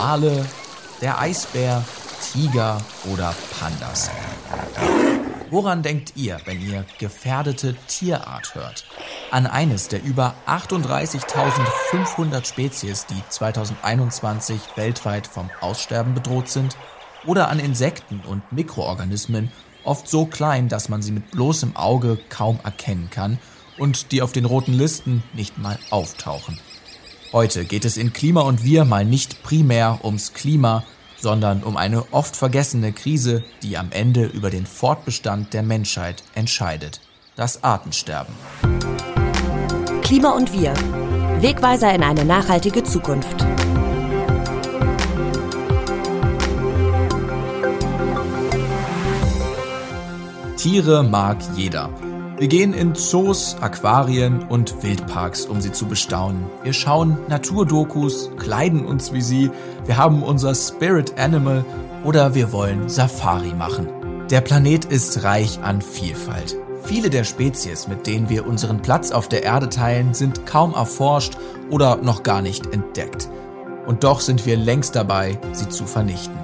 Wale, der Eisbär, Tiger oder Pandas. Woran denkt ihr, wenn ihr gefährdete Tierart hört? An eines der über 38.500 Spezies, die 2021 weltweit vom Aussterben bedroht sind? Oder an Insekten und Mikroorganismen, oft so klein, dass man sie mit bloßem Auge kaum erkennen kann und die auf den roten Listen nicht mal auftauchen? Heute geht es in Klima und Wir mal nicht primär ums Klima, sondern um eine oft vergessene Krise, die am Ende über den Fortbestand der Menschheit entscheidet. Das Artensterben. Klima und wir. Wegweiser in eine nachhaltige Zukunft. Tiere mag jeder. Wir gehen in Zoos, Aquarien und Wildparks, um sie zu bestaunen. Wir schauen Naturdokus, kleiden uns wie sie, wir haben unser Spirit Animal oder wir wollen Safari machen. Der Planet ist reich an Vielfalt. Viele der Spezies, mit denen wir unseren Platz auf der Erde teilen, sind kaum erforscht oder noch gar nicht entdeckt. Und doch sind wir längst dabei, sie zu vernichten.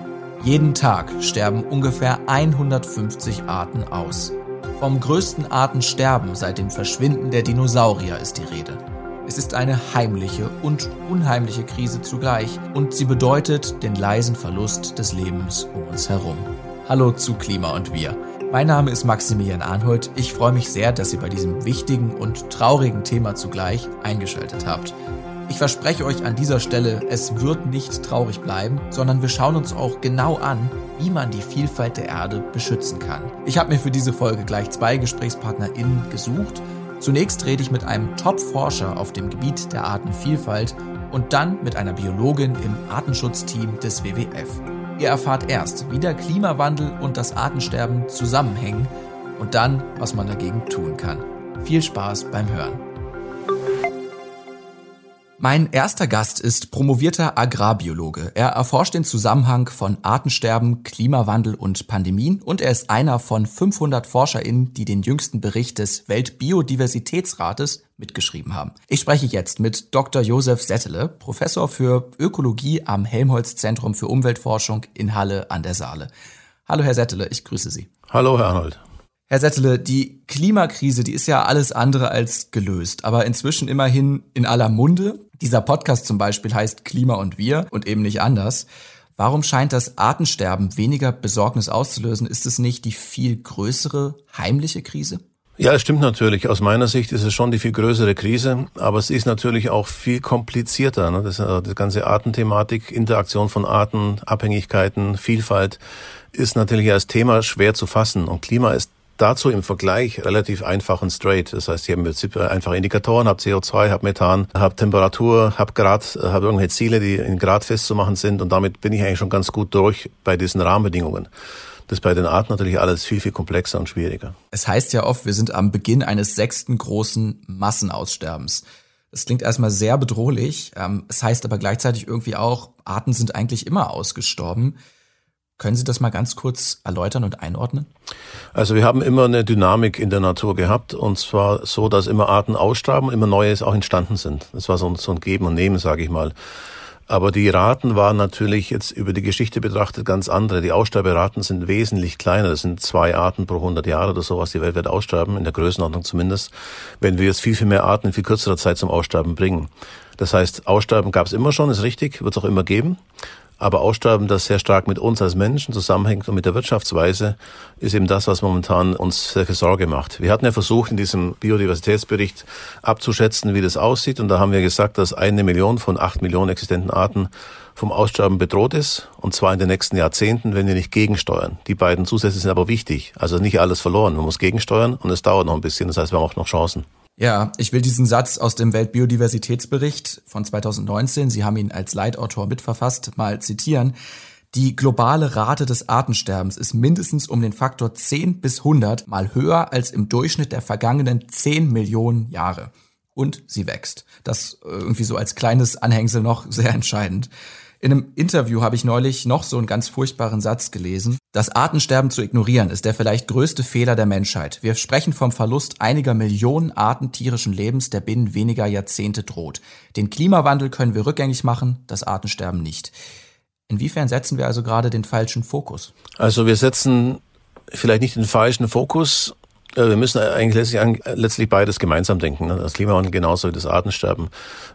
Jeden Tag sterben ungefähr 150 Arten aus. Vom größten Artensterben seit dem Verschwinden der Dinosaurier ist die Rede. Es ist eine heimliche und unheimliche Krise zugleich und sie bedeutet den leisen Verlust des Lebens um uns herum. Hallo zu Klima und wir. Mein Name ist Maximilian Arnhold. Ich freue mich sehr, dass ihr bei diesem wichtigen und traurigen Thema zugleich eingeschaltet habt. Ich verspreche euch an dieser Stelle, es wird nicht traurig bleiben, sondern wir schauen uns auch genau an, wie man die Vielfalt der Erde beschützen kann. Ich habe mir für diese Folge gleich zwei GesprächspartnerInnen gesucht. Zunächst rede ich mit einem Top-Forscher auf dem Gebiet der Artenvielfalt und dann mit einer Biologin im Artenschutzteam des WWF. Ihr erfahrt erst, wie der Klimawandel und das Artensterben zusammenhängen und dann, was man dagegen tun kann. Viel Spaß beim Hören. Mein erster Gast ist promovierter Agrarbiologe. Er erforscht den Zusammenhang von Artensterben, Klimawandel und Pandemien und er ist einer von 500 ForscherInnen, die den jüngsten Bericht des Weltbiodiversitätsrates mitgeschrieben haben. Ich spreche jetzt mit Dr. Josef Settele, Professor für Ökologie am Helmholtz Zentrum für Umweltforschung in Halle an der Saale. Hallo Herr Settele, ich grüße Sie. Hallo Herr Arnold. Herr Settele, die Klimakrise, die ist ja alles andere als gelöst, aber inzwischen immerhin in aller Munde. Dieser Podcast zum Beispiel heißt Klima und wir und eben nicht anders. Warum scheint das Artensterben weniger Besorgnis auszulösen? Ist es nicht die viel größere heimliche Krise? Ja, es stimmt natürlich. Aus meiner Sicht ist es schon die viel größere Krise, aber es ist natürlich auch viel komplizierter. Ne? Das, äh, das ganze Artenthematik, Interaktion von Arten, Abhängigkeiten, Vielfalt ist natürlich als Thema schwer zu fassen. Und Klima ist dazu im Vergleich relativ einfach und straight. Das heißt, ich habe im Prinzip einfache Indikatoren, habe CO2, habe Methan, habe Temperatur, habe Grad, habe irgendwelche Ziele, die in Grad festzumachen sind und damit bin ich eigentlich schon ganz gut durch bei diesen Rahmenbedingungen. Das ist bei den Arten natürlich alles viel, viel komplexer und schwieriger. Es heißt ja oft, wir sind am Beginn eines sechsten großen Massenaussterbens. Das klingt erstmal sehr bedrohlich. Ähm, es heißt aber gleichzeitig irgendwie auch, Arten sind eigentlich immer ausgestorben. Können Sie das mal ganz kurz erläutern und einordnen? Also wir haben immer eine Dynamik in der Natur gehabt und zwar so, dass immer Arten aussterben, immer neue auch entstanden sind. Das war so ein, so ein Geben und Nehmen, sage ich mal. Aber die Raten waren natürlich jetzt über die Geschichte betrachtet ganz andere. Die Aussterberaten sind wesentlich kleiner. Das sind zwei Arten pro 100 Jahre oder sowas, die weltweit aussterben, in der Größenordnung zumindest. Wenn wir jetzt viel, viel mehr Arten in viel kürzerer Zeit zum Aussterben bringen. Das heißt, Aussterben gab es immer schon, ist richtig, wird es auch immer geben. Aber Aussterben, das sehr stark mit uns als Menschen zusammenhängt und mit der Wirtschaftsweise, ist eben das, was momentan uns sehr viel Sorge macht. Wir hatten ja versucht, in diesem Biodiversitätsbericht abzuschätzen, wie das aussieht. Und da haben wir gesagt, dass eine Million von acht Millionen existenten Arten vom Aussterben bedroht ist. Und zwar in den nächsten Jahrzehnten, wenn wir nicht gegensteuern. Die beiden Zusätze sind aber wichtig. Also nicht alles verloren. Man muss gegensteuern und es dauert noch ein bisschen. Das heißt, wir haben auch noch Chancen. Ja, ich will diesen Satz aus dem Weltbiodiversitätsbericht von 2019, Sie haben ihn als Leitautor mitverfasst, mal zitieren. Die globale Rate des Artensterbens ist mindestens um den Faktor 10 bis 100 mal höher als im Durchschnitt der vergangenen 10 Millionen Jahre. Und sie wächst. Das äh, irgendwie so als kleines Anhängsel noch sehr entscheidend. In einem Interview habe ich neulich noch so einen ganz furchtbaren Satz gelesen. Das Artensterben zu ignorieren ist der vielleicht größte Fehler der Menschheit. Wir sprechen vom Verlust einiger Millionen Arten tierischen Lebens, der binnen weniger Jahrzehnte droht. Den Klimawandel können wir rückgängig machen, das Artensterben nicht. Inwiefern setzen wir also gerade den falschen Fokus? Also wir setzen vielleicht nicht den falschen Fokus, wir müssen eigentlich letztlich, letztlich beides gemeinsam denken. Ne? Das Klimawandel genauso wie das Artensterben.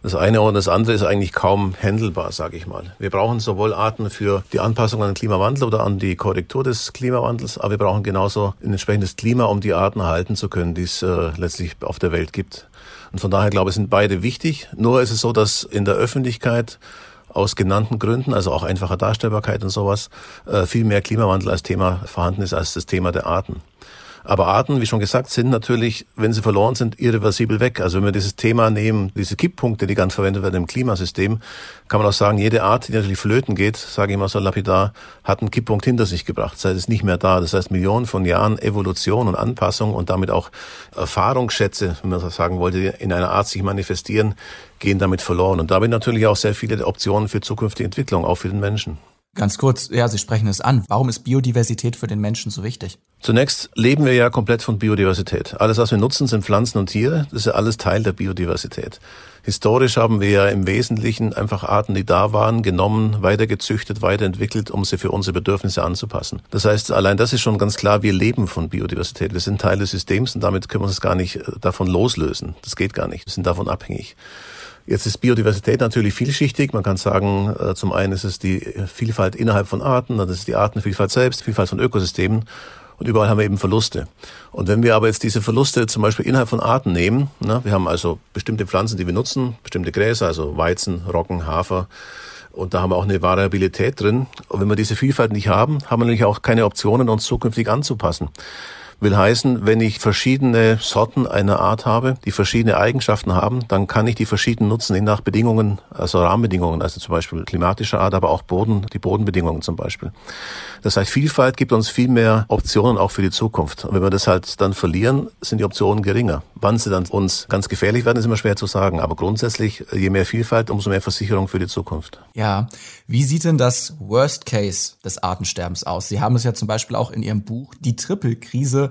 Das eine und das andere ist eigentlich kaum händelbar, sage ich mal. Wir brauchen sowohl Arten für die Anpassung an den Klimawandel oder an die Korrektur des Klimawandels, aber wir brauchen genauso ein entsprechendes Klima, um die Arten erhalten zu können, die es äh, letztlich auf der Welt gibt. Und von daher glaube ich, sind beide wichtig. Nur ist es so, dass in der Öffentlichkeit aus genannten Gründen, also auch einfacher Darstellbarkeit und sowas, äh, viel mehr Klimawandel als Thema vorhanden ist als das Thema der Arten. Aber Arten, wie schon gesagt, sind natürlich, wenn sie verloren sind, irreversibel weg. Also wenn wir dieses Thema nehmen, diese Kipppunkte, die ganz verwendet werden im Klimasystem, kann man auch sagen, jede Art, die natürlich flöten geht, sage ich mal so lapidar, hat einen Kipppunkt hinter sich gebracht. Das heißt, es ist nicht mehr da. Das heißt, Millionen von Jahren Evolution und Anpassung und damit auch Erfahrungsschätze, wenn man so sagen wollte, in einer Art sich manifestieren, gehen damit verloren. Und damit natürlich auch sehr viele Optionen für zukünftige Entwicklung, auch für den Menschen. Ganz kurz, ja, Sie sprechen es an. Warum ist Biodiversität für den Menschen so wichtig? Zunächst leben wir ja komplett von Biodiversität. Alles, was wir nutzen, sind Pflanzen und Tiere. Das ist ja alles Teil der Biodiversität. Historisch haben wir ja im Wesentlichen einfach Arten, die da waren, genommen, weitergezüchtet, weiterentwickelt, um sie für unsere Bedürfnisse anzupassen. Das heißt, allein das ist schon ganz klar, wir leben von Biodiversität. Wir sind Teil des Systems und damit können wir uns gar nicht äh, davon loslösen. Das geht gar nicht. Wir sind davon abhängig. Jetzt ist Biodiversität natürlich vielschichtig. Man kann sagen, äh, zum einen ist es die Vielfalt innerhalb von Arten, dann ist es die Artenvielfalt selbst, Vielfalt von Ökosystemen. Und überall haben wir eben Verluste. Und wenn wir aber jetzt diese Verluste zum Beispiel innerhalb von Arten nehmen, ne, wir haben also bestimmte Pflanzen, die wir nutzen, bestimmte Gräser, also Weizen, Roggen, Hafer, und da haben wir auch eine Variabilität drin. Und wenn wir diese Vielfalt nicht haben, haben wir natürlich auch keine Optionen, uns zukünftig anzupassen. Will heißen, wenn ich verschiedene Sorten einer Art habe, die verschiedene Eigenschaften haben, dann kann ich die verschieden nutzen, je nach Bedingungen, also Rahmenbedingungen, also zum Beispiel klimatischer Art, aber auch Boden, die Bodenbedingungen zum Beispiel. Das heißt, Vielfalt gibt uns viel mehr Optionen auch für die Zukunft. Und wenn wir das halt dann verlieren, sind die Optionen geringer. Wann sie dann uns ganz gefährlich werden, ist immer schwer zu sagen. Aber grundsätzlich, je mehr Vielfalt, umso mehr Versicherung für die Zukunft. Ja. Wie sieht denn das Worst Case des Artensterbens aus? Sie haben es ja zum Beispiel auch in Ihrem Buch Die Triple-Krise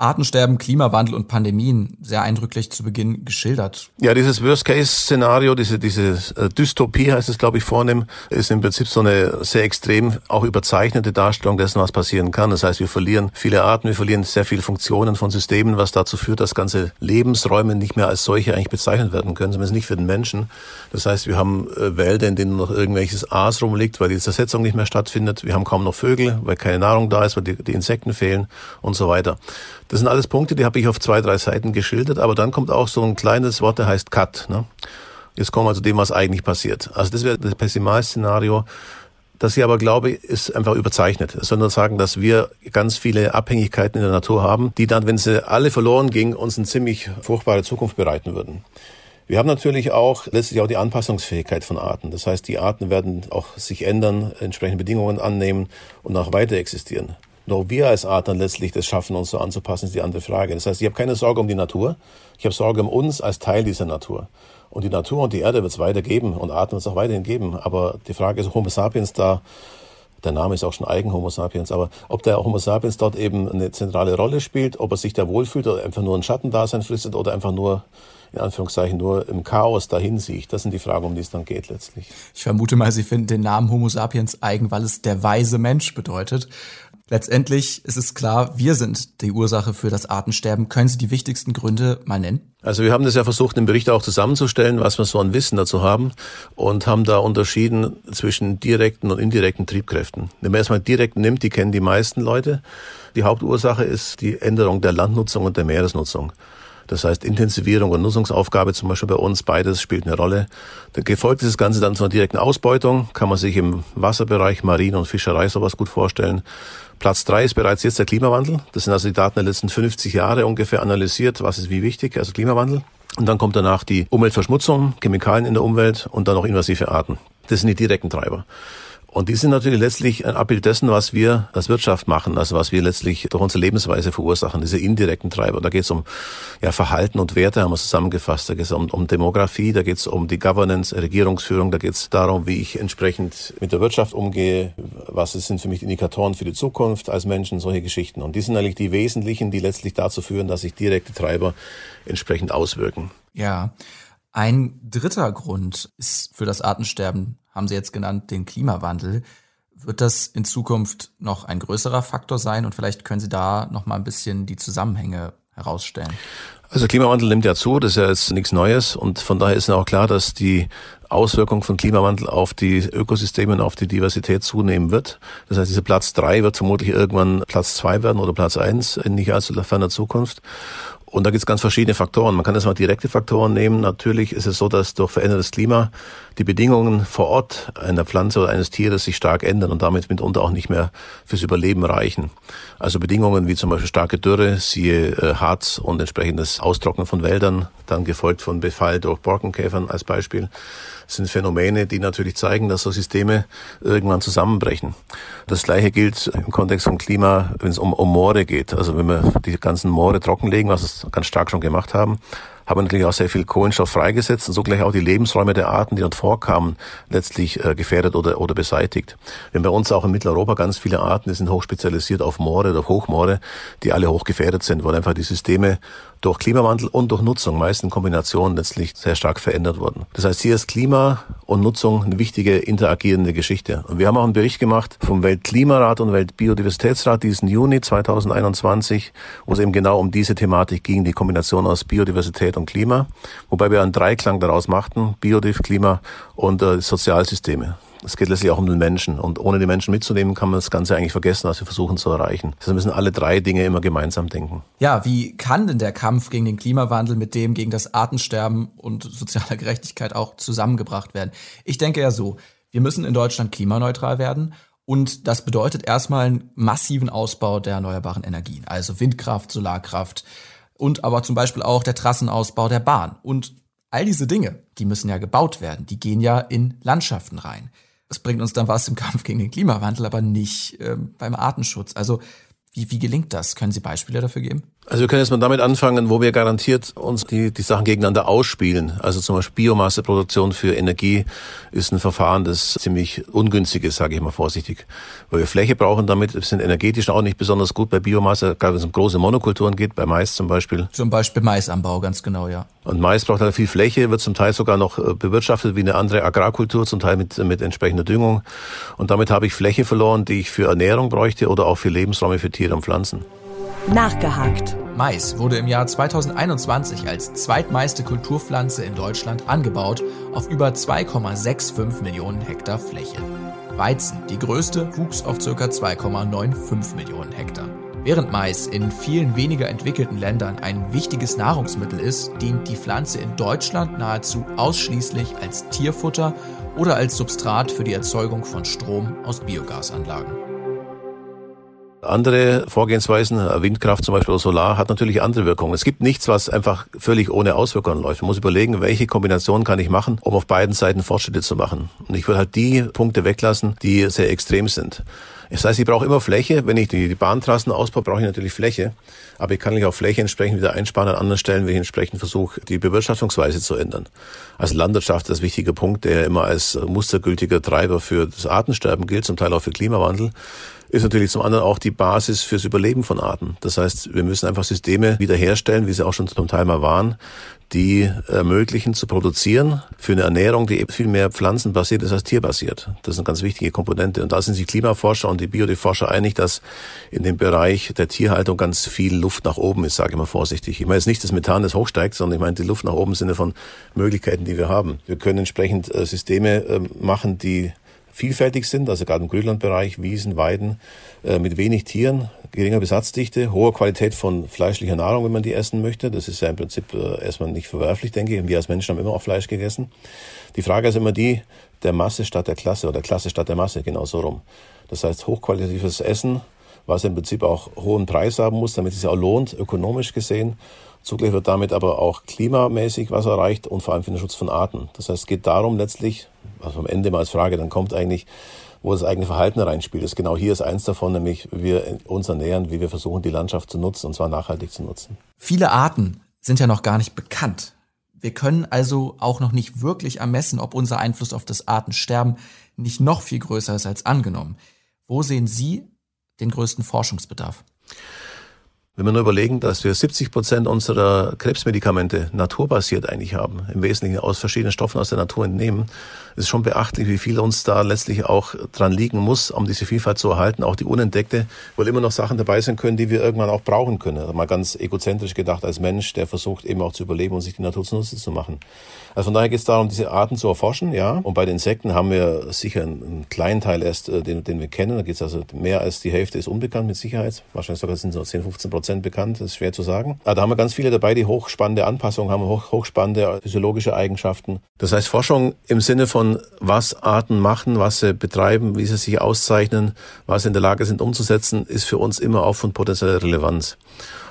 Artensterben, Klimawandel und Pandemien sehr eindrücklich zu Beginn geschildert. Ja, dieses Worst-Case-Szenario, diese, diese äh, Dystopie heißt es, glaube ich, vornehm, ist im Prinzip so eine sehr extrem auch überzeichnete Darstellung dessen, was passieren kann. Das heißt, wir verlieren viele Arten, wir verlieren sehr viele Funktionen von Systemen, was dazu führt, dass ganze Lebensräume nicht mehr als solche eigentlich bezeichnet werden können, zumindest nicht für den Menschen. Das heißt, wir haben äh, Wälder, in denen noch irgendwelches Aas rumliegt, weil die Zersetzung nicht mehr stattfindet. Wir haben kaum noch Vögel, weil keine Nahrung da ist, weil die, die Insekten fehlen und so weiter. Das sind alles Punkte, die habe ich auf zwei, drei Seiten geschildert, aber dann kommt auch so ein kleines Wort, der heißt Cut. Ne? Jetzt kommen wir zu dem, was eigentlich passiert. Also das wäre das Pessimalszenario. Das ich aber glaube, ist einfach überzeichnet. Nur sagen, dass wir ganz viele Abhängigkeiten in der Natur haben, die dann, wenn sie alle verloren gingen, uns eine ziemlich furchtbare Zukunft bereiten würden. Wir haben natürlich auch letztlich auch die Anpassungsfähigkeit von Arten. Das heißt, die Arten werden auch sich ändern, entsprechende Bedingungen annehmen und auch weiter existieren. Nur wir als Art dann letztlich das schaffen, uns so anzupassen, ist die andere Frage. Das heißt, ich habe keine Sorge um die Natur, ich habe Sorge um uns als Teil dieser Natur. Und die Natur und die Erde wird es weiter geben und Arten wird es auch weiterhin geben. Aber die Frage ist, Homo sapiens da, der Name ist auch schon eigen Homo sapiens, aber ob der Homo sapiens dort eben eine zentrale Rolle spielt, ob er sich da wohlfühlt oder einfach nur ein Schattendasein fristet oder einfach nur in Anführungszeichen nur im Chaos dahin sieht. Das sind die Fragen, um die es dann geht letztlich. Ich vermute mal, Sie finden den Namen Homo sapiens eigen, weil es der weise Mensch bedeutet. Letztendlich ist es klar, wir sind die Ursache für das Artensterben. Können Sie die wichtigsten Gründe mal nennen? Also wir haben das ja versucht, im Bericht auch zusammenzustellen, was wir so an Wissen dazu haben und haben da unterschieden zwischen direkten und indirekten Triebkräften. Wenn man erstmal direkt nimmt, die kennen die meisten Leute. Die Hauptursache ist die Änderung der Landnutzung und der Meeresnutzung. Das heißt, Intensivierung und Nutzungsaufgabe zum Beispiel bei uns, beides spielt eine Rolle. Gefolgt ist das Ganze dann von einer direkten Ausbeutung, kann man sich im Wasserbereich, Marine und Fischerei sowas gut vorstellen. Platz drei ist bereits jetzt der Klimawandel. Das sind also die Daten der letzten 50 Jahre ungefähr analysiert, was ist wie wichtig, also Klimawandel. Und dann kommt danach die Umweltverschmutzung, Chemikalien in der Umwelt und dann noch invasive Arten. Das sind die direkten Treiber. Und die sind natürlich letztlich ein Abbild dessen, was wir als Wirtschaft machen, also was wir letztlich durch unsere Lebensweise verursachen, diese indirekten Treiber. Da geht es um ja, Verhalten und Werte, haben wir zusammengefasst. Da geht es um, um Demografie, da geht es um die Governance, Regierungsführung, da geht es darum, wie ich entsprechend mit der Wirtschaft umgehe, was sind für mich Indikatoren für die Zukunft als Menschen, solche Geschichten. Und die sind eigentlich die wesentlichen, die letztlich dazu führen, dass sich direkte Treiber entsprechend auswirken. Ja. Ein dritter Grund ist für das Artensterben haben Sie jetzt genannt, den Klimawandel. Wird das in Zukunft noch ein größerer Faktor sein und vielleicht können Sie da noch mal ein bisschen die Zusammenhänge herausstellen? Also Klimawandel nimmt ja zu, das ist ja jetzt nichts Neues und von daher ist ja auch klar, dass die Auswirkung von Klimawandel auf die Ökosysteme und auf die Diversität zunehmen wird. Das heißt, dieser Platz drei wird vermutlich irgendwann Platz zwei werden oder Platz eins in nicht allzu ferner Zukunft. Und da gibt es ganz verschiedene Faktoren. Man kann jetzt mal direkte Faktoren nehmen. Natürlich ist es so, dass durch verändertes Klima die Bedingungen vor Ort einer Pflanze oder eines Tieres sich stark ändern und damit mitunter auch nicht mehr fürs Überleben reichen. Also Bedingungen wie zum Beispiel starke Dürre, siehe äh, Harz und entsprechendes Austrocknen von Wäldern, dann gefolgt von Befall durch Borkenkäfern als Beispiel sind Phänomene, die natürlich zeigen, dass so Systeme irgendwann zusammenbrechen. Das Gleiche gilt im Kontext von Klima, wenn es um, um Moore geht. Also wenn wir die ganzen Moore trockenlegen, was wir ganz stark schon gemacht haben, haben natürlich auch sehr viel Kohlenstoff freigesetzt und so gleich auch die Lebensräume der Arten, die dort vorkamen, letztlich äh, gefährdet oder, oder beseitigt. Wir haben bei uns auch in Mitteleuropa ganz viele Arten, die sind hochspezialisiert auf Moore oder Hochmoore, die alle hochgefährdet sind, weil einfach die Systeme durch Klimawandel und durch Nutzung, meist in Kombination letztlich sehr stark verändert wurden. Das heißt, hier ist Klima und Nutzung eine wichtige interagierende Geschichte. Und wir haben auch einen Bericht gemacht vom Weltklimarat und Weltbiodiversitätsrat diesen Juni 2021, wo es eben genau um diese Thematik ging, die Kombination aus Biodiversität und Klima, wobei wir einen Dreiklang daraus machten, Biodiv, Klima und äh, Sozialsysteme. Es geht letztlich auch um den Menschen. Und ohne die Menschen mitzunehmen, kann man das Ganze eigentlich vergessen, was wir versuchen zu erreichen. Deshalb müssen alle drei Dinge immer gemeinsam denken. Ja, wie kann denn der Kampf gegen den Klimawandel mit dem gegen das Artensterben und soziale Gerechtigkeit auch zusammengebracht werden? Ich denke ja so, wir müssen in Deutschland klimaneutral werden. Und das bedeutet erstmal einen massiven Ausbau der erneuerbaren Energien, also Windkraft, Solarkraft, und aber zum Beispiel auch der Trassenausbau der Bahn. Und all diese Dinge, die müssen ja gebaut werden, die gehen ja in Landschaften rein. Das bringt uns dann was im Kampf gegen den Klimawandel, aber nicht äh, beim Artenschutz. Also wie, wie gelingt das? Können Sie Beispiele dafür geben? Also wir können jetzt mal damit anfangen, wo wir garantiert uns die, die Sachen gegeneinander ausspielen. Also zum Beispiel Biomasseproduktion für Energie ist ein Verfahren, das ziemlich ungünstig ist, sage ich mal vorsichtig. Weil wir Fläche brauchen damit, sind energetisch auch nicht besonders gut bei Biomasse, gerade wenn es um große Monokulturen geht, bei Mais zum Beispiel. Zum Beispiel Maisanbau, ganz genau, ja. Und Mais braucht halt viel Fläche, wird zum Teil sogar noch äh, bewirtschaftet wie eine andere Agrarkultur, zum Teil mit, mit entsprechender Düngung. Und damit habe ich Fläche verloren, die ich für Ernährung bräuchte oder auch für Lebensräume für Tiere und Pflanzen. Nachgehakt. Mais wurde im Jahr 2021 als zweitmeiste Kulturpflanze in Deutschland angebaut auf über 2,65 Millionen Hektar Fläche. Weizen, die größte, wuchs auf ca. 2,95 Millionen Hektar. Während Mais in vielen weniger entwickelten Ländern ein wichtiges Nahrungsmittel ist, dient die Pflanze in Deutschland nahezu ausschließlich als Tierfutter oder als Substrat für die Erzeugung von Strom aus Biogasanlagen. Andere Vorgehensweisen, Windkraft zum Beispiel oder Solar, hat natürlich andere Wirkungen. Es gibt nichts, was einfach völlig ohne Auswirkungen läuft. Man muss überlegen, welche Kombination kann ich machen, um auf beiden Seiten Fortschritte zu machen. Und ich würde halt die Punkte weglassen, die sehr extrem sind. Das heißt, ich brauche immer Fläche. Wenn ich die, Bahntrassen ausbaue, brauche ich natürlich Fläche. Aber ich kann nicht auch Fläche entsprechend wieder einsparen an anderen Stellen, wenn ich entsprechend versuche, die Bewirtschaftungsweise zu ändern. Also Landwirtschaft ist ein wichtiger Punkt, der immer als mustergültiger Treiber für das Artensterben gilt, zum Teil auch für Klimawandel ist natürlich zum anderen auch die Basis fürs Überleben von Arten. Das heißt, wir müssen einfach Systeme wiederherstellen, wie sie auch schon zum Teil mal waren, die ermöglichen zu produzieren für eine Ernährung, die eben viel mehr pflanzenbasiert ist als tierbasiert. Das eine ganz wichtige Komponente. Und da sind sich Klimaforscher und die Biodiforscher einig, dass in dem Bereich der Tierhaltung ganz viel Luft nach oben ist, sage ich mal vorsichtig. Ich meine jetzt nicht das Methan, das hochsteigt, sondern ich meine die Luft nach oben im Sinne von Möglichkeiten, die wir haben. Wir können entsprechend äh, Systeme ähm, machen, die vielfältig sind, also gerade im Grünlandbereich, Wiesen, Weiden, äh, mit wenig Tieren, geringer Besatzdichte, hoher Qualität von fleischlicher Nahrung, wenn man die essen möchte. Das ist ja im Prinzip äh, erstmal nicht verwerflich, denke ich. Wir als Menschen haben immer auch Fleisch gegessen. Die Frage ist immer die, der Masse statt der Klasse oder Klasse statt der Masse, genau so rum. Das heißt, hochqualitatives Essen, was im Prinzip auch hohen Preis haben muss, damit es sich auch lohnt, ökonomisch gesehen. Zugleich wird damit aber auch klimamäßig was erreicht und vor allem für den Schutz von Arten. Das heißt, es geht darum letztlich, was am Ende mal als Frage dann kommt eigentlich, wo das eigene Verhalten reinspielt. Das genau hier ist eins davon, nämlich wir uns ernähren, wie wir versuchen, die Landschaft zu nutzen und zwar nachhaltig zu nutzen. Viele Arten sind ja noch gar nicht bekannt. Wir können also auch noch nicht wirklich ermessen, ob unser Einfluss auf das Artensterben nicht noch viel größer ist als angenommen. Wo sehen Sie den größten Forschungsbedarf? Wenn wir nur überlegen, dass wir 70 Prozent unserer Krebsmedikamente naturbasiert eigentlich haben, im Wesentlichen aus verschiedenen Stoffen aus der Natur entnehmen, ist schon beachtlich, wie viel uns da letztlich auch dran liegen muss, um diese Vielfalt zu erhalten, auch die unentdeckte, weil immer noch Sachen dabei sein können, die wir irgendwann auch brauchen können. Also mal ganz egozentrisch gedacht als Mensch, der versucht eben auch zu überleben und sich die Natur zunutze zu machen. Also von daher geht es darum, diese Arten zu erforschen, ja. Und bei den Insekten haben wir sicher einen, kleinen Teil erst, äh, den, den wir kennen. Da geht es also mehr als die Hälfte ist unbekannt mit Sicherheit. Wahrscheinlich sogar sind so 10, 15 Prozent bekannt. Das ist schwer zu sagen. Aber da haben wir ganz viele dabei, die hochspannende Anpassungen haben, hoch, hochspannende physiologische Eigenschaften. Das heißt Forschung im Sinne von was Arten machen, was sie betreiben, wie sie sich auszeichnen, was sie in der Lage sind umzusetzen, ist für uns immer auch von potenzieller Relevanz.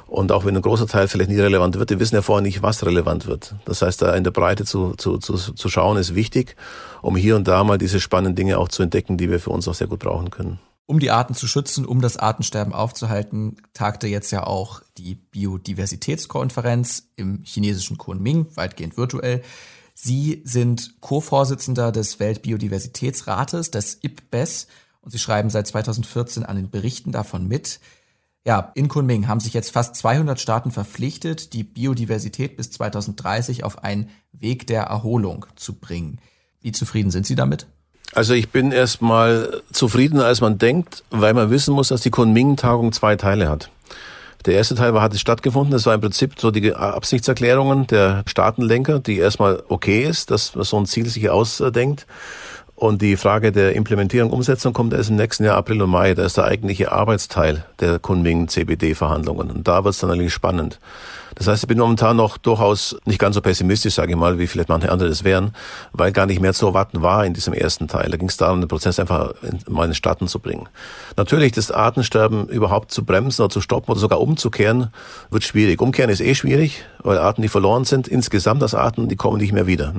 Und auch wenn ein großer Teil vielleicht nicht relevant wird, wir wissen ja vorher nicht, was relevant wird. Das heißt, da in der Breite zu, zu, zu, zu schauen, ist wichtig, um hier und da mal diese spannenden Dinge auch zu entdecken, die wir für uns auch sehr gut brauchen können. Um die Arten zu schützen, um das Artensterben aufzuhalten, tagte jetzt ja auch die Biodiversitätskonferenz im chinesischen Kunming, weitgehend virtuell. Sie sind Co-Vorsitzender des Weltbiodiversitätsrates, des IPBES, und Sie schreiben seit 2014 an den Berichten davon mit. Ja, in Kunming haben sich jetzt fast 200 Staaten verpflichtet, die Biodiversität bis 2030 auf einen Weg der Erholung zu bringen. Wie zufrieden sind Sie damit? Also ich bin erstmal zufriedener, als man denkt, weil man wissen muss, dass die Kunming-Tagung zwei Teile hat. Der erste Teil war, hat es stattgefunden. Das war im Prinzip so die Absichtserklärungen der Staatenlenker, die erstmal okay ist, dass man so ein Ziel sich ausdenkt. Und die Frage der Implementierung, Umsetzung kommt erst im nächsten Jahr, April und Mai. Da ist der eigentliche Arbeitsteil der Kunming-CBD-Verhandlungen. Und da wird es dann eigentlich spannend. Das heißt, ich bin momentan noch durchaus nicht ganz so pessimistisch, sage ich mal, wie vielleicht manche andere das wären, weil gar nicht mehr zu erwarten war in diesem ersten Teil. Da ging es darum, den Prozess einfach in, mal in den Starten zu bringen. Natürlich, das Artensterben überhaupt zu bremsen oder zu stoppen oder sogar umzukehren, wird schwierig. Umkehren ist eh schwierig, weil Arten, die verloren sind, insgesamt als Arten, die kommen nicht mehr wieder.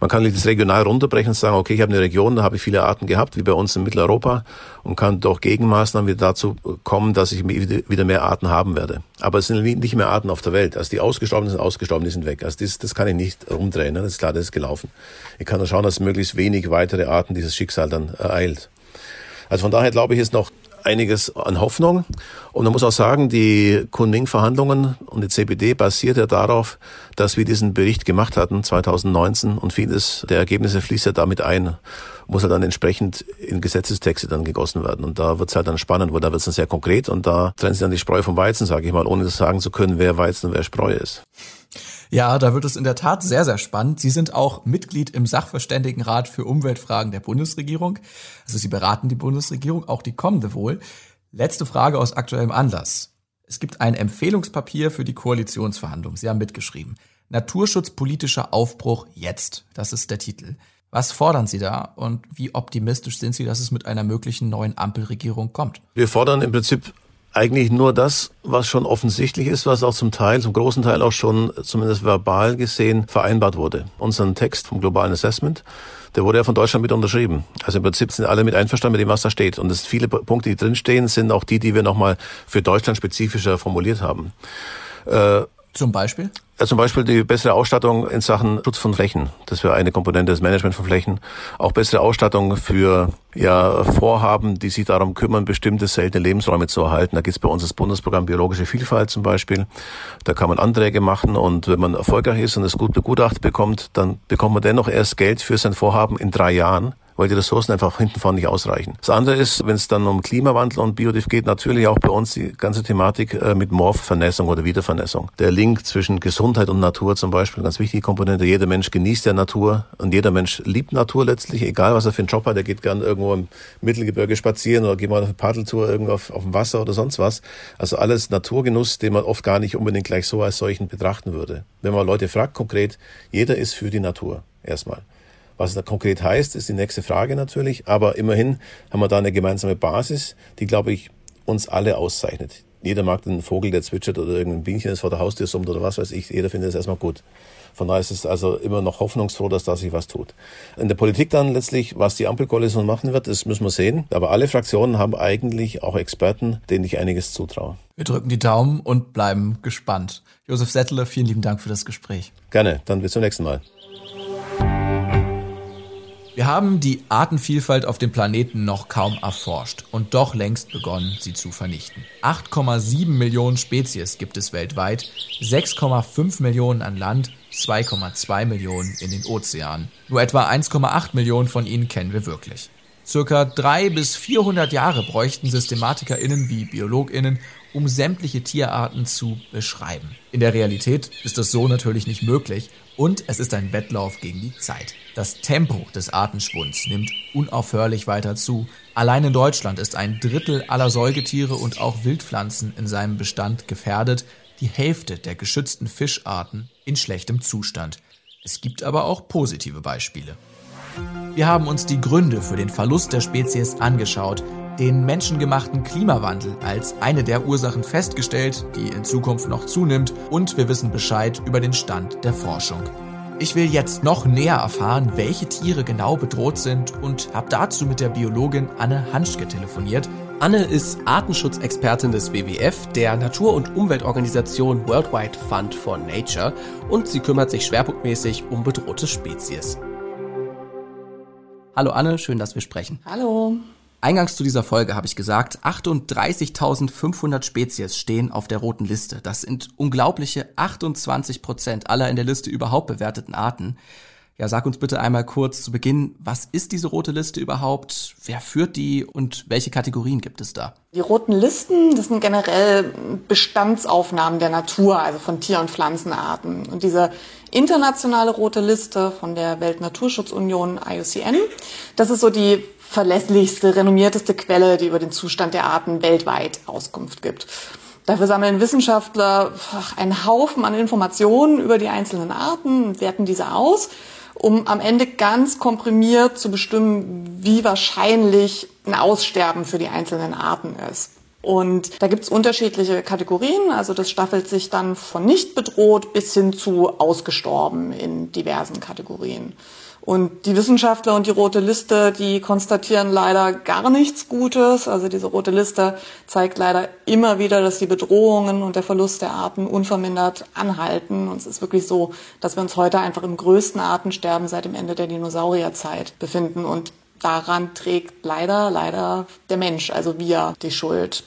Man kann das regional runterbrechen und sagen, okay, ich habe eine Region, da habe ich viele Arten gehabt, wie bei uns in Mitteleuropa, und kann durch Gegenmaßnahmen wieder dazu kommen, dass ich wieder mehr Arten haben werde. Aber es sind nicht mehr Arten auf der Welt. Also die ausgestorben sind ausgestorben, die sind weg. Also das, das kann ich nicht rumdrehen. Ne? Das ist klar, das ist gelaufen. Ich kann nur schauen, dass möglichst wenig weitere Arten dieses Schicksal dann ereilt. Also von daher glaube ich, ist noch einiges an Hoffnung. Und man muss auch sagen, die Kunming-Verhandlungen und die CBD basiert ja darauf, dass wir diesen Bericht gemacht hatten 2019 und vieles der Ergebnisse fließt ja damit ein, muss ja dann entsprechend in Gesetzestexte dann gegossen werden. Und da wird es halt dann spannend, wo da wird es dann sehr konkret und da trennen sich dann die Spreu vom Weizen, sage ich mal, ohne sagen zu können, wer Weizen und wer Spreu ist. Ja, da wird es in der Tat sehr, sehr spannend. Sie sind auch Mitglied im Sachverständigenrat für Umweltfragen der Bundesregierung. Also Sie beraten die Bundesregierung, auch die kommende wohl. Letzte Frage aus aktuellem Anlass. Es gibt ein Empfehlungspapier für die Koalitionsverhandlungen. Sie haben mitgeschrieben. Naturschutzpolitischer Aufbruch jetzt. Das ist der Titel. Was fordern Sie da und wie optimistisch sind Sie, dass es mit einer möglichen neuen Ampelregierung kommt? Wir fordern im Prinzip eigentlich nur das, was schon offensichtlich ist, was auch zum Teil, zum großen Teil auch schon zumindest verbal gesehen vereinbart wurde. Unseren Text vom globalen Assessment, der wurde ja von Deutschland mit unterschrieben. Also im Prinzip sind alle mit einverstanden mit dem, was da steht. Und es viele Punkte, die drinstehen, sind auch die, die wir nochmal für Deutschland spezifischer formuliert haben. Äh, zum Beispiel? Ja, zum Beispiel die bessere Ausstattung in Sachen Schutz von Flächen. Das wäre eine Komponente des Management von Flächen. Auch bessere Ausstattung für ja, Vorhaben, die sich darum kümmern, bestimmte seltene Lebensräume zu erhalten. Da gibt es bei uns das Bundesprogramm Biologische Vielfalt zum Beispiel. Da kann man Anträge machen und wenn man erfolgreich ist und es gut begutachtet bekommt, dann bekommt man dennoch erst Geld für sein Vorhaben in drei Jahren weil die Ressourcen einfach hinten vorne nicht ausreichen. Das andere ist, wenn es dann um Klimawandel und Biodiv geht, natürlich auch bei uns die ganze Thematik äh, mit Morphvernässung oder Wiedervernässung. Der Link zwischen Gesundheit und Natur zum Beispiel, ganz wichtige Komponente. Jeder Mensch genießt ja Natur und jeder Mensch liebt Natur letztlich, egal was er für einen Job hat. Er geht gern irgendwo im Mittelgebirge spazieren oder geht mal auf eine Paddeltour irgendwo auf, auf dem Wasser oder sonst was. Also alles Naturgenuss, den man oft gar nicht unbedingt gleich so als solchen betrachten würde. Wenn man Leute fragt konkret, jeder ist für die Natur erstmal. Was es da konkret heißt, ist die nächste Frage natürlich. Aber immerhin haben wir da eine gemeinsame Basis, die, glaube ich, uns alle auszeichnet. Jeder mag den Vogel, der zwitschert oder irgendein Bienchen, das vor der Haustür summt oder was weiß ich. Jeder findet es erstmal gut. Von daher ist es also immer noch hoffnungsfroh, dass da sich was tut. In der Politik dann letztlich, was die Ampelkoalition machen wird, das müssen wir sehen. Aber alle Fraktionen haben eigentlich auch Experten, denen ich einiges zutraue. Wir drücken die Daumen und bleiben gespannt. Josef Settler, vielen lieben Dank für das Gespräch. Gerne, dann bis zum nächsten Mal. Wir haben die Artenvielfalt auf dem Planeten noch kaum erforscht und doch längst begonnen, sie zu vernichten. 8,7 Millionen Spezies gibt es weltweit, 6,5 Millionen an Land, 2,2 Millionen in den Ozeanen. Nur etwa 1,8 Millionen von ihnen kennen wir wirklich. Circa drei bis 400 Jahre bräuchten SystematikerInnen wie BiologInnen, um sämtliche Tierarten zu beschreiben. In der Realität ist das so natürlich nicht möglich und es ist ein Wettlauf gegen die Zeit. Das Tempo des Artenschwunds nimmt unaufhörlich weiter zu. Allein in Deutschland ist ein Drittel aller Säugetiere und auch Wildpflanzen in seinem Bestand gefährdet, die Hälfte der geschützten Fischarten in schlechtem Zustand. Es gibt aber auch positive Beispiele. Wir haben uns die Gründe für den Verlust der Spezies angeschaut, den menschengemachten Klimawandel als eine der Ursachen festgestellt, die in Zukunft noch zunimmt, und wir wissen Bescheid über den Stand der Forschung. Ich will jetzt noch näher erfahren, welche Tiere genau bedroht sind und habe dazu mit der Biologin Anne Hanschke telefoniert. Anne ist Artenschutzexpertin des WWF, der Natur- und Umweltorganisation Worldwide Fund for Nature und sie kümmert sich schwerpunktmäßig um bedrohte Spezies. Hallo Anne, schön, dass wir sprechen. Hallo. Eingangs zu dieser Folge habe ich gesagt, 38.500 Spezies stehen auf der roten Liste. Das sind unglaubliche 28 Prozent aller in der Liste überhaupt bewerteten Arten. Ja, sag uns bitte einmal kurz zu Beginn, was ist diese rote Liste überhaupt? Wer führt die und welche Kategorien gibt es da? Die roten Listen, das sind generell Bestandsaufnahmen der Natur, also von Tier- und Pflanzenarten. Und diese internationale rote Liste von der Weltnaturschutzunion IUCN, das ist so die verlässlichste, renommierteste Quelle, die über den Zustand der Arten weltweit Auskunft gibt. Dafür sammeln Wissenschaftler einen Haufen an Informationen über die einzelnen Arten werten diese aus, um am Ende ganz komprimiert zu bestimmen, wie wahrscheinlich ein Aussterben für die einzelnen Arten ist. Und da gibt's unterschiedliche Kategorien. Also das staffelt sich dann von nicht bedroht bis hin zu ausgestorben in diversen Kategorien. Und die Wissenschaftler und die rote Liste, die konstatieren leider gar nichts Gutes. Also diese rote Liste zeigt leider immer wieder, dass die Bedrohungen und der Verlust der Arten unvermindert anhalten. Und es ist wirklich so, dass wir uns heute einfach im größten Artensterben seit dem Ende der Dinosaurierzeit befinden. Und daran trägt leider, leider der Mensch, also wir, die Schuld.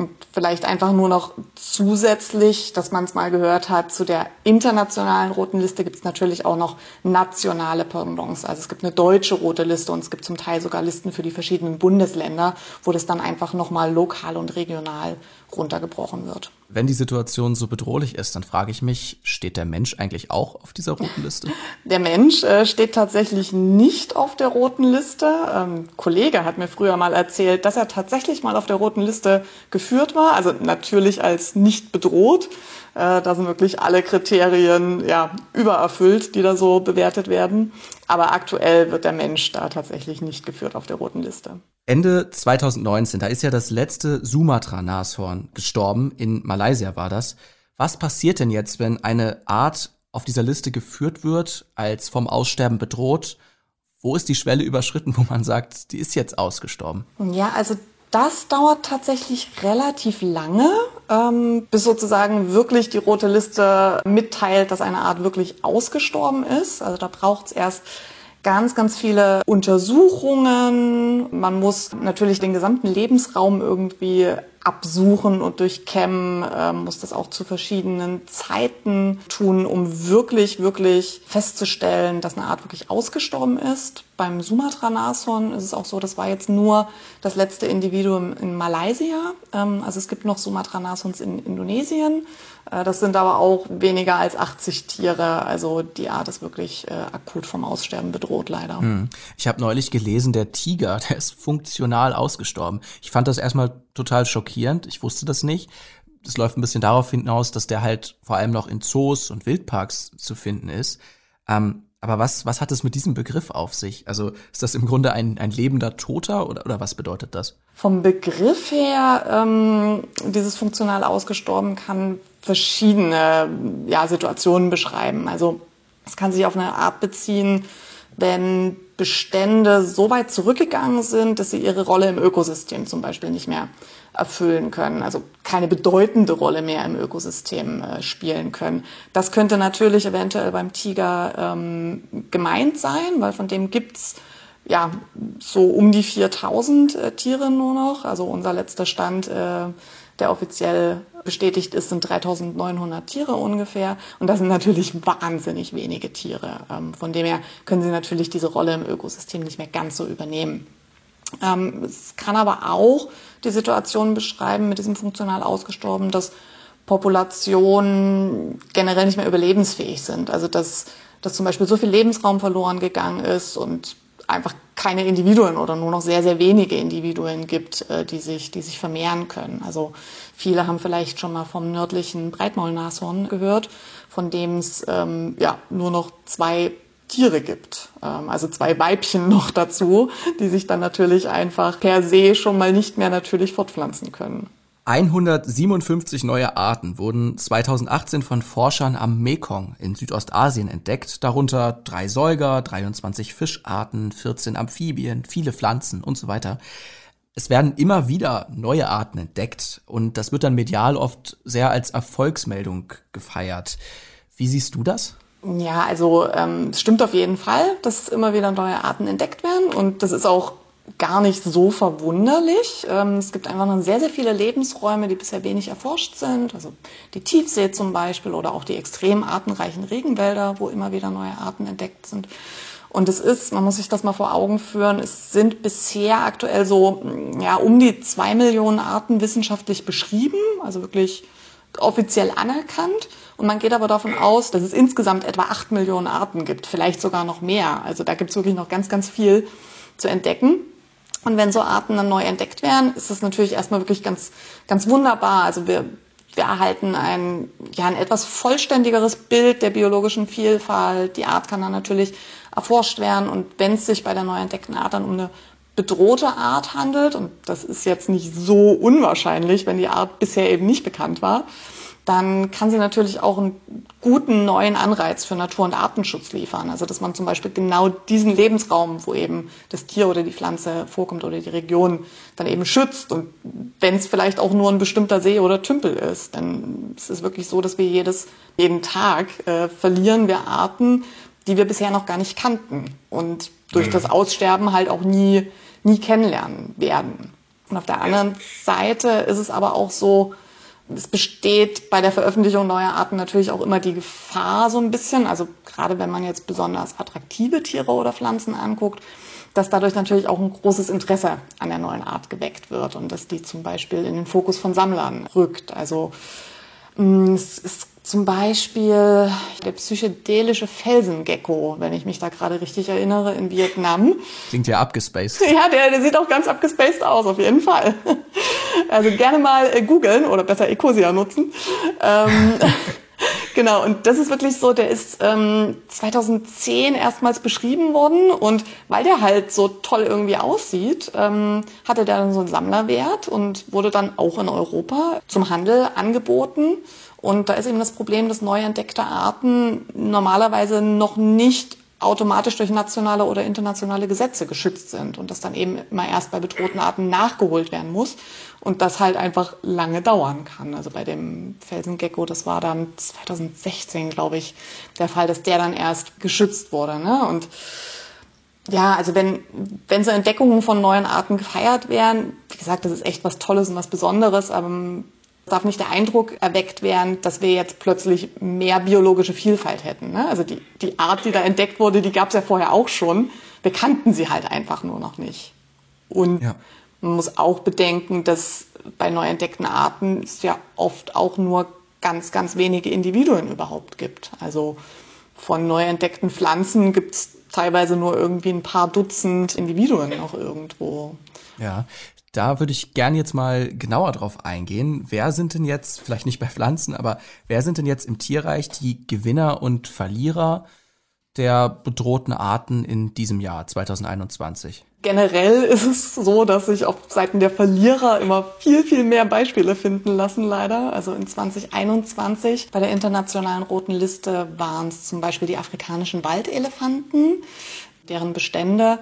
Und vielleicht einfach nur noch zusätzlich, dass man es mal gehört hat, zu der internationalen roten Liste gibt es natürlich auch noch nationale Pendants. Also es gibt eine deutsche rote Liste und es gibt zum Teil sogar Listen für die verschiedenen Bundesländer, wo das dann einfach nochmal lokal und regional runtergebrochen wird. Wenn die Situation so bedrohlich ist, dann frage ich mich, steht der Mensch eigentlich auch auf dieser roten Liste? Der Mensch äh, steht tatsächlich nicht auf der roten Liste. Ähm, Kollege hat mir früher mal erzählt, dass er tatsächlich mal auf der roten Liste geführt war, also natürlich als nicht bedroht. Äh, da sind wirklich alle Kriterien ja, übererfüllt, die da so bewertet werden. Aber aktuell wird der Mensch da tatsächlich nicht geführt auf der roten Liste. Ende 2019, da ist ja das letzte Sumatra-Nashorn gestorben. In Malaysia war das. Was passiert denn jetzt, wenn eine Art auf dieser Liste geführt wird, als vom Aussterben bedroht? Wo ist die Schwelle überschritten, wo man sagt, die ist jetzt ausgestorben? Ja, also das dauert tatsächlich relativ lange, ähm, bis sozusagen wirklich die rote Liste mitteilt, dass eine Art wirklich ausgestorben ist. Also da braucht es erst ganz, ganz viele Untersuchungen. Man muss natürlich den gesamten Lebensraum irgendwie absuchen und durchkämmen, äh, muss das auch zu verschiedenen Zeiten tun, um wirklich, wirklich festzustellen, dass eine Art wirklich ausgestorben ist. Beim Sumatra-Nashorn ist es auch so, das war jetzt nur das letzte Individuum in Malaysia. Ähm, also es gibt noch Sumatra-Nashorns in Indonesien. Äh, das sind aber auch weniger als 80 Tiere. Also die Art ist wirklich äh, akut vom Aussterben bedroht, leider. Hm. Ich habe neulich gelesen, der Tiger, der ist funktional ausgestorben. Ich fand das erstmal total schockierend. Ich wusste das nicht. Das läuft ein bisschen darauf hinaus, dass der halt vor allem noch in Zoos und Wildparks zu finden ist. Ähm, aber was, was hat es mit diesem Begriff auf sich? Also ist das im Grunde ein, ein lebender Toter oder, oder was bedeutet das? Vom Begriff her, ähm, dieses funktional ausgestorben kann verschiedene ja, Situationen beschreiben. Also es kann sich auf eine Art beziehen, wenn Bestände so weit zurückgegangen sind, dass sie ihre Rolle im Ökosystem zum Beispiel nicht mehr erfüllen können, also keine bedeutende Rolle mehr im Ökosystem äh, spielen können. Das könnte natürlich eventuell beim Tiger ähm, gemeint sein, weil von dem gibt's ja, so um die 4000 äh, Tiere nur noch. Also unser letzter Stand, äh, der offiziell bestätigt ist, sind 3900 Tiere ungefähr. Und das sind natürlich wahnsinnig wenige Tiere. Ähm, von dem her können sie natürlich diese Rolle im Ökosystem nicht mehr ganz so übernehmen. Ähm, es kann aber auch die Situation beschreiben mit diesem funktional ausgestorben, dass Populationen generell nicht mehr überlebensfähig sind. Also dass, dass zum Beispiel so viel Lebensraum verloren gegangen ist und einfach keine Individuen oder nur noch sehr, sehr wenige Individuen gibt, äh, die sich, die sich vermehren können. Also viele haben vielleicht schon mal vom nördlichen Breitmaulnashorn gehört, von dem es ähm, ja, nur noch zwei Tiere gibt. Ähm, also zwei Weibchen noch dazu, die sich dann natürlich einfach per se schon mal nicht mehr natürlich fortpflanzen können. 157 neue Arten wurden 2018 von Forschern am Mekong in Südostasien entdeckt, darunter drei Säuger, 23 Fischarten, 14 Amphibien, viele Pflanzen und so weiter. Es werden immer wieder neue Arten entdeckt und das wird dann medial oft sehr als Erfolgsmeldung gefeiert. Wie siehst du das? Ja, also ähm, es stimmt auf jeden Fall, dass immer wieder neue Arten entdeckt werden und das ist auch gar nicht so verwunderlich. Ähm, es gibt einfach noch sehr, sehr viele Lebensräume, die bisher wenig erforscht sind. Also die Tiefsee zum Beispiel oder auch die extrem artenreichen Regenwälder, wo immer wieder neue Arten entdeckt sind. Und es ist, man muss sich das mal vor Augen führen, es sind bisher aktuell so ja, um die zwei Millionen Arten wissenschaftlich beschrieben, also wirklich offiziell anerkannt. Und man geht aber davon aus, dass es insgesamt etwa acht Millionen Arten gibt, vielleicht sogar noch mehr. Also da gibt es wirklich noch ganz, ganz viel zu entdecken. Und wenn so Arten dann neu entdeckt werden, ist das natürlich erstmal wirklich ganz, ganz wunderbar. Also wir, wir erhalten ein, ja, ein etwas vollständigeres Bild der biologischen Vielfalt. Die Art kann dann natürlich erforscht werden. Und wenn es sich bei der neu entdeckten Art dann um eine bedrohte Art handelt, und das ist jetzt nicht so unwahrscheinlich, wenn die Art bisher eben nicht bekannt war, dann kann sie natürlich auch einen guten neuen Anreiz für Natur- und Artenschutz liefern. Also dass man zum Beispiel genau diesen Lebensraum, wo eben das Tier oder die Pflanze vorkommt oder die Region, dann eben schützt. Und wenn es vielleicht auch nur ein bestimmter See oder Tümpel ist, dann ist es wirklich so, dass wir jedes, jeden Tag äh, verlieren wir Arten, die wir bisher noch gar nicht kannten und durch mhm. das Aussterben halt auch nie, nie kennenlernen werden. Und auf der anderen Seite ist es aber auch so, es besteht bei der Veröffentlichung neuer Arten natürlich auch immer die Gefahr so ein bisschen, also gerade wenn man jetzt besonders attraktive Tiere oder Pflanzen anguckt, dass dadurch natürlich auch ein großes Interesse an der neuen Art geweckt wird und dass die zum Beispiel in den Fokus von Sammlern rückt. Also mm, es ist zum Beispiel der psychedelische Felsengecko, wenn ich mich da gerade richtig erinnere, in Vietnam. Klingt ja abgespaced. Ja, der, der sieht auch ganz abgespaced aus, auf jeden Fall. Also gerne mal äh, googeln oder besser Ecosia nutzen. Ähm, Genau, und das ist wirklich so, der ist ähm, 2010 erstmals beschrieben worden und weil der halt so toll irgendwie aussieht, ähm, hatte der dann so einen Sammlerwert und wurde dann auch in Europa zum Handel angeboten. Und da ist eben das Problem, dass neu entdeckte Arten normalerweise noch nicht automatisch durch nationale oder internationale Gesetze geschützt sind und das dann eben immer erst bei bedrohten Arten nachgeholt werden muss und das halt einfach lange dauern kann. Also bei dem Felsengecko, das war dann 2016, glaube ich, der Fall, dass der dann erst geschützt wurde. Ne? Und ja, also wenn, wenn so Entdeckungen von neuen Arten gefeiert werden, wie gesagt, das ist echt was Tolles und was Besonderes, aber darf nicht der Eindruck erweckt werden, dass wir jetzt plötzlich mehr biologische Vielfalt hätten. Ne? Also die, die Art, die da entdeckt wurde, die gab es ja vorher auch schon. Wir kannten sie halt einfach nur noch nicht. Und ja. man muss auch bedenken, dass bei neu entdeckten Arten es ja oft auch nur ganz, ganz wenige Individuen überhaupt gibt. Also von neu entdeckten Pflanzen gibt es teilweise nur irgendwie ein paar Dutzend Individuen noch irgendwo. Ja, da würde ich gern jetzt mal genauer drauf eingehen. Wer sind denn jetzt, vielleicht nicht bei Pflanzen, aber wer sind denn jetzt im Tierreich die Gewinner und Verlierer der bedrohten Arten in diesem Jahr 2021? Generell ist es so, dass sich auf Seiten der Verlierer immer viel, viel mehr Beispiele finden lassen, leider. Also in 2021 bei der internationalen roten Liste waren es zum Beispiel die afrikanischen Waldelefanten, deren Bestände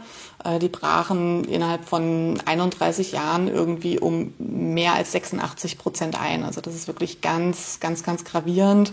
die brachen innerhalb von 31 Jahren irgendwie um mehr als 86 Prozent ein. Also das ist wirklich ganz, ganz, ganz gravierend.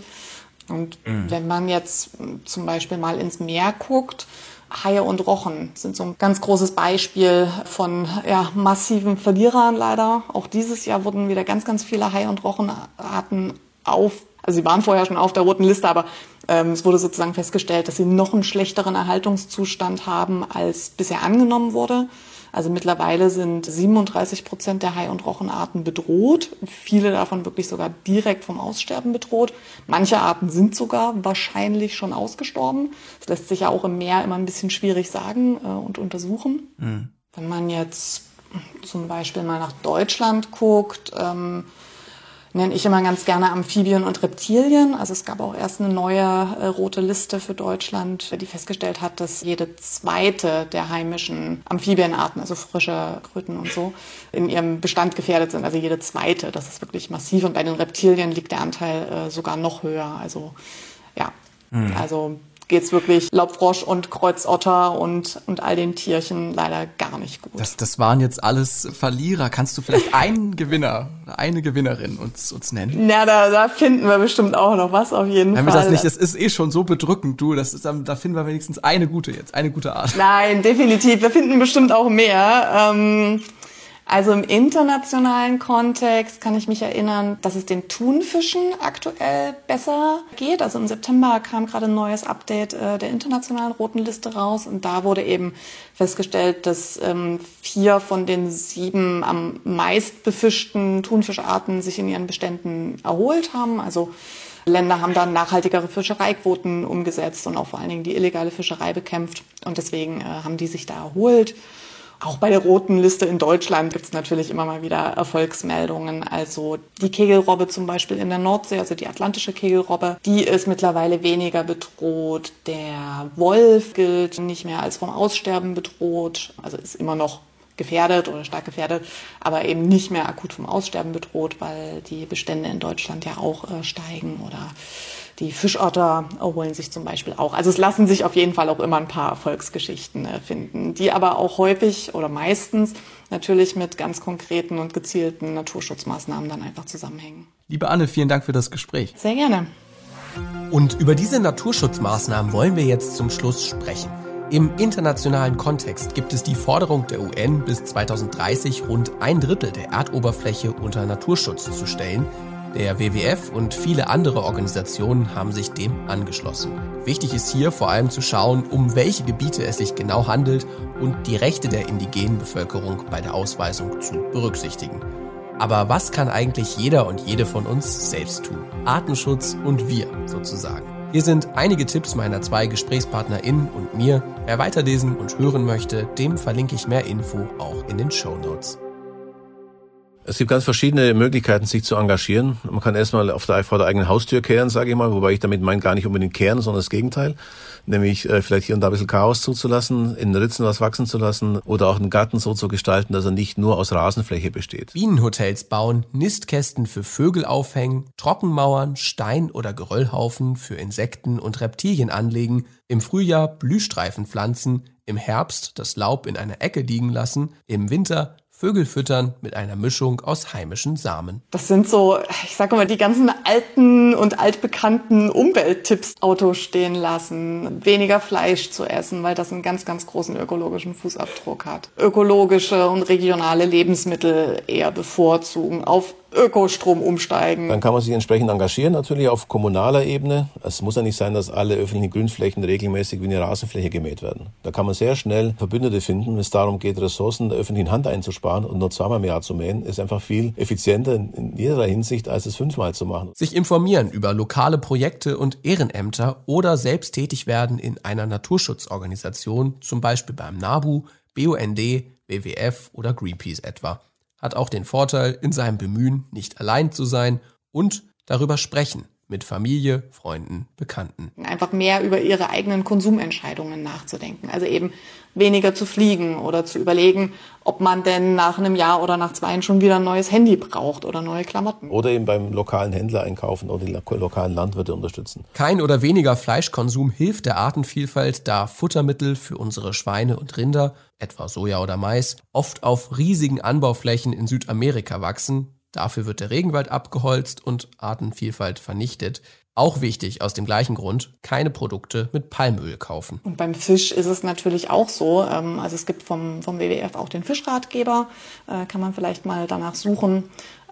Und mhm. wenn man jetzt zum Beispiel mal ins Meer guckt, Haie und Rochen sind so ein ganz großes Beispiel von ja, massiven Verlierern leider. Auch dieses Jahr wurden wieder ganz, ganz viele Haie und Rochenarten auf, also sie waren vorher schon auf der roten Liste, aber es wurde sozusagen festgestellt, dass sie noch einen schlechteren Erhaltungszustand haben, als bisher angenommen wurde. Also mittlerweile sind 37 Prozent der Hai- und Rochenarten bedroht. Viele davon wirklich sogar direkt vom Aussterben bedroht. Manche Arten sind sogar wahrscheinlich schon ausgestorben. Das lässt sich ja auch im Meer immer ein bisschen schwierig sagen äh, und untersuchen. Mhm. Wenn man jetzt zum Beispiel mal nach Deutschland guckt, ähm, nenne ich immer ganz gerne Amphibien und Reptilien. Also es gab auch erst eine neue äh, rote Liste für Deutschland, die festgestellt hat, dass jede zweite der heimischen Amphibienarten, also frische Kröten und so, in ihrem Bestand gefährdet sind. Also jede zweite, das ist wirklich massiv. Und bei den Reptilien liegt der Anteil äh, sogar noch höher. Also ja, mhm. also geht's wirklich Laubfrosch und Kreuzotter und, und all den Tierchen leider gar nicht gut. Das, das waren jetzt alles Verlierer. Kannst du vielleicht einen Gewinner, eine Gewinnerin uns, uns nennen? Ja, da, da finden wir bestimmt auch noch was auf jeden Nein, Fall. Das, nicht, das ist eh schon so bedrückend, du. Das ist, da finden wir wenigstens eine gute jetzt, eine gute Art. Nein, definitiv. Wir finden bestimmt auch mehr. Ähm, also im internationalen Kontext kann ich mich erinnern, dass es den Thunfischen aktuell besser geht. Also im September kam gerade ein neues Update äh, der internationalen roten Liste raus und da wurde eben festgestellt, dass ähm, vier von den sieben am meist befischten Thunfischarten sich in ihren Beständen erholt haben. Also Länder haben dann nachhaltigere Fischereiquoten umgesetzt und auch vor allen Dingen die illegale Fischerei bekämpft. Und deswegen äh, haben die sich da erholt. Auch bei der roten Liste in Deutschland gibt es natürlich immer mal wieder Erfolgsmeldungen. Also die Kegelrobbe zum Beispiel in der Nordsee, also die atlantische Kegelrobbe, die ist mittlerweile weniger bedroht. Der Wolf gilt nicht mehr als vom Aussterben bedroht, also ist immer noch gefährdet oder stark gefährdet, aber eben nicht mehr akut vom Aussterben bedroht, weil die Bestände in Deutschland ja auch äh, steigen oder die Fischotter erholen sich zum Beispiel auch. Also es lassen sich auf jeden Fall auch immer ein paar Erfolgsgeschichten äh, finden, die aber auch häufig oder meistens natürlich mit ganz konkreten und gezielten Naturschutzmaßnahmen dann einfach zusammenhängen. Liebe Anne, vielen Dank für das Gespräch. Sehr gerne. Und über diese Naturschutzmaßnahmen wollen wir jetzt zum Schluss sprechen. Im internationalen Kontext gibt es die Forderung der UN, bis 2030 rund ein Drittel der Erdoberfläche unter Naturschutz zu stellen. Der WWF und viele andere Organisationen haben sich dem angeschlossen. Wichtig ist hier vor allem zu schauen, um welche Gebiete es sich genau handelt und die Rechte der indigenen Bevölkerung bei der Ausweisung zu berücksichtigen. Aber was kann eigentlich jeder und jede von uns selbst tun? Artenschutz und wir sozusagen. Hier sind einige Tipps meiner zwei GesprächspartnerInnen und mir. Wer weiterlesen und hören möchte, dem verlinke ich mehr Info auch in den Show Notes. Es gibt ganz verschiedene Möglichkeiten, sich zu engagieren. Man kann erstmal auf der, vor der eigenen Haustür kehren, sage ich mal, wobei ich damit meine gar nicht unbedingt kehren, sondern das Gegenteil. Nämlich äh, vielleicht hier und da ein bisschen Chaos zuzulassen, in Ritzen was wachsen zu lassen oder auch einen Garten so zu gestalten, dass er nicht nur aus Rasenfläche besteht. Bienenhotels bauen, Nistkästen für Vögel aufhängen, Trockenmauern, Stein- oder Geröllhaufen für Insekten und Reptilien anlegen, im Frühjahr Blühstreifen pflanzen, im Herbst das Laub in einer Ecke liegen lassen, im Winter Vögel füttern mit einer Mischung aus heimischen Samen. Das sind so, ich sage mal, die ganzen alten und altbekannten Umwelttipps. Auto stehen lassen, weniger Fleisch zu essen, weil das einen ganz, ganz großen ökologischen Fußabdruck hat. Ökologische und regionale Lebensmittel eher bevorzugen, auf Ökostrom umsteigen. Dann kann man sich entsprechend engagieren, natürlich auf kommunaler Ebene. Es muss ja nicht sein, dass alle öffentlichen Grünflächen regelmäßig wie eine Rasenfläche gemäht werden. Da kann man sehr schnell Verbündete finden, wenn es darum geht, Ressourcen der öffentlichen Hand einzusparen und nur zweimal im Jahr zu mähen, ist einfach viel effizienter in jeder Hinsicht, als es fünfmal zu machen. Sich informieren über lokale Projekte und Ehrenämter oder selbst tätig werden in einer Naturschutzorganisation, zum Beispiel beim NABU, BUND, WWF oder Greenpeace etwa hat auch den Vorteil, in seinem Bemühen nicht allein zu sein und darüber sprechen mit Familie, Freunden, Bekannten. Einfach mehr über ihre eigenen Konsumentscheidungen nachzudenken. Also eben weniger zu fliegen oder zu überlegen, ob man denn nach einem Jahr oder nach zwei schon wieder ein neues Handy braucht oder neue Klamotten. Oder eben beim lokalen Händler einkaufen oder die lokalen Landwirte unterstützen. Kein oder weniger Fleischkonsum hilft der Artenvielfalt, da Futtermittel für unsere Schweine und Rinder, etwa Soja oder Mais, oft auf riesigen Anbauflächen in Südamerika wachsen, Dafür wird der Regenwald abgeholzt und Artenvielfalt vernichtet. Auch wichtig aus dem gleichen Grund, keine Produkte mit Palmöl kaufen. Und beim Fisch ist es natürlich auch so. Ähm, also es gibt vom, vom WWF auch den Fischratgeber, äh, kann man vielleicht mal danach suchen,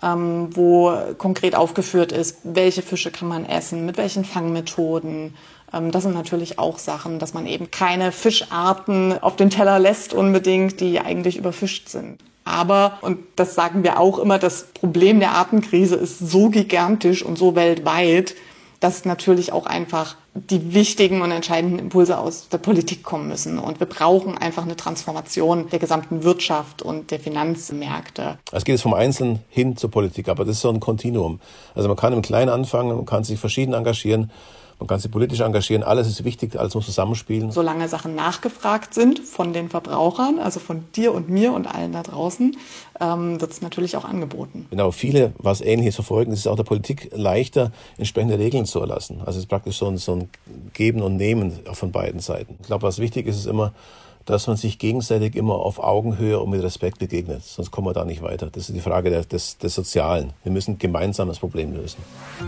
ähm, wo konkret aufgeführt ist, welche Fische kann man essen, mit welchen Fangmethoden. Ähm, das sind natürlich auch Sachen, dass man eben keine Fischarten auf den Teller lässt unbedingt, die eigentlich überfischt sind. Aber, und das sagen wir auch immer, das Problem der Artenkrise ist so gigantisch und so weltweit, dass natürlich auch einfach die wichtigen und entscheidenden Impulse aus der Politik kommen müssen. Und wir brauchen einfach eine Transformation der gesamten Wirtschaft und der Finanzmärkte. Es geht jetzt vom Einzelnen hin zur Politik, aber das ist so ein Kontinuum. Also man kann im Kleinen anfangen, man kann sich verschieden engagieren. Man kann sich politisch engagieren, alles ist wichtig, alles muss zusammenspielen. Solange Sachen nachgefragt sind von den Verbrauchern, also von dir und mir und allen da draußen, ähm, wird es natürlich auch angeboten. Genau, viele was Ähnliches verfolgen, es ist auch der Politik leichter, entsprechende Regeln zu erlassen. Also es ist praktisch so ein, so ein Geben und Nehmen von beiden Seiten. Ich glaube, was wichtig ist, ist immer, dass man sich gegenseitig immer auf Augenhöhe und mit Respekt begegnet. Sonst kommen wir da nicht weiter. Das ist die Frage der, des, des Sozialen. Wir müssen gemeinsam das Problem lösen.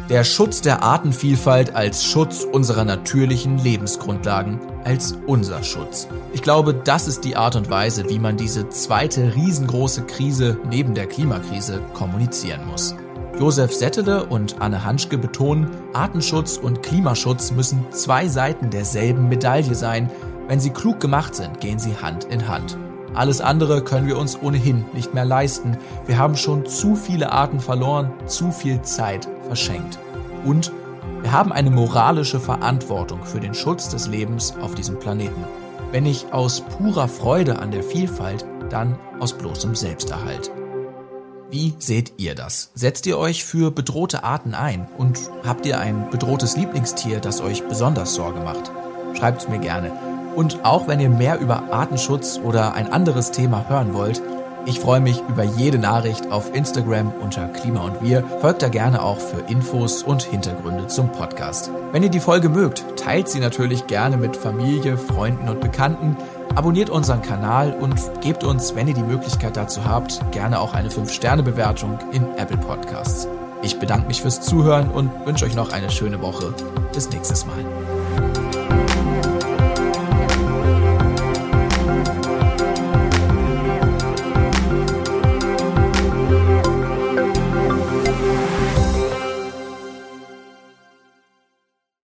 Der Schutz der Artenvielfalt als Schutz unserer natürlichen Lebensgrundlagen, als unser Schutz. Ich glaube, das ist die Art und Weise, wie man diese zweite riesengroße Krise neben der Klimakrise kommunizieren muss. Josef Settele und Anne Hanschke betonen, Artenschutz und Klimaschutz müssen zwei Seiten derselben Medaille sein, wenn sie klug gemacht sind, gehen sie Hand in Hand. Alles andere können wir uns ohnehin nicht mehr leisten. Wir haben schon zu viele Arten verloren, zu viel Zeit verschenkt. Und wir haben eine moralische Verantwortung für den Schutz des Lebens auf diesem Planeten. Wenn nicht aus purer Freude an der Vielfalt, dann aus bloßem Selbsterhalt. Wie seht ihr das? Setzt ihr euch für bedrohte Arten ein? Und habt ihr ein bedrohtes Lieblingstier, das euch besonders Sorge macht? Schreibt's mir gerne. Und auch wenn ihr mehr über Artenschutz oder ein anderes Thema hören wollt, ich freue mich über jede Nachricht auf Instagram unter Klima und Wir. Folgt da gerne auch für Infos und Hintergründe zum Podcast. Wenn ihr die Folge mögt, teilt sie natürlich gerne mit Familie, Freunden und Bekannten. Abonniert unseren Kanal und gebt uns, wenn ihr die Möglichkeit dazu habt, gerne auch eine 5-Sterne-Bewertung in Apple Podcasts. Ich bedanke mich fürs Zuhören und wünsche euch noch eine schöne Woche. Bis nächstes Mal.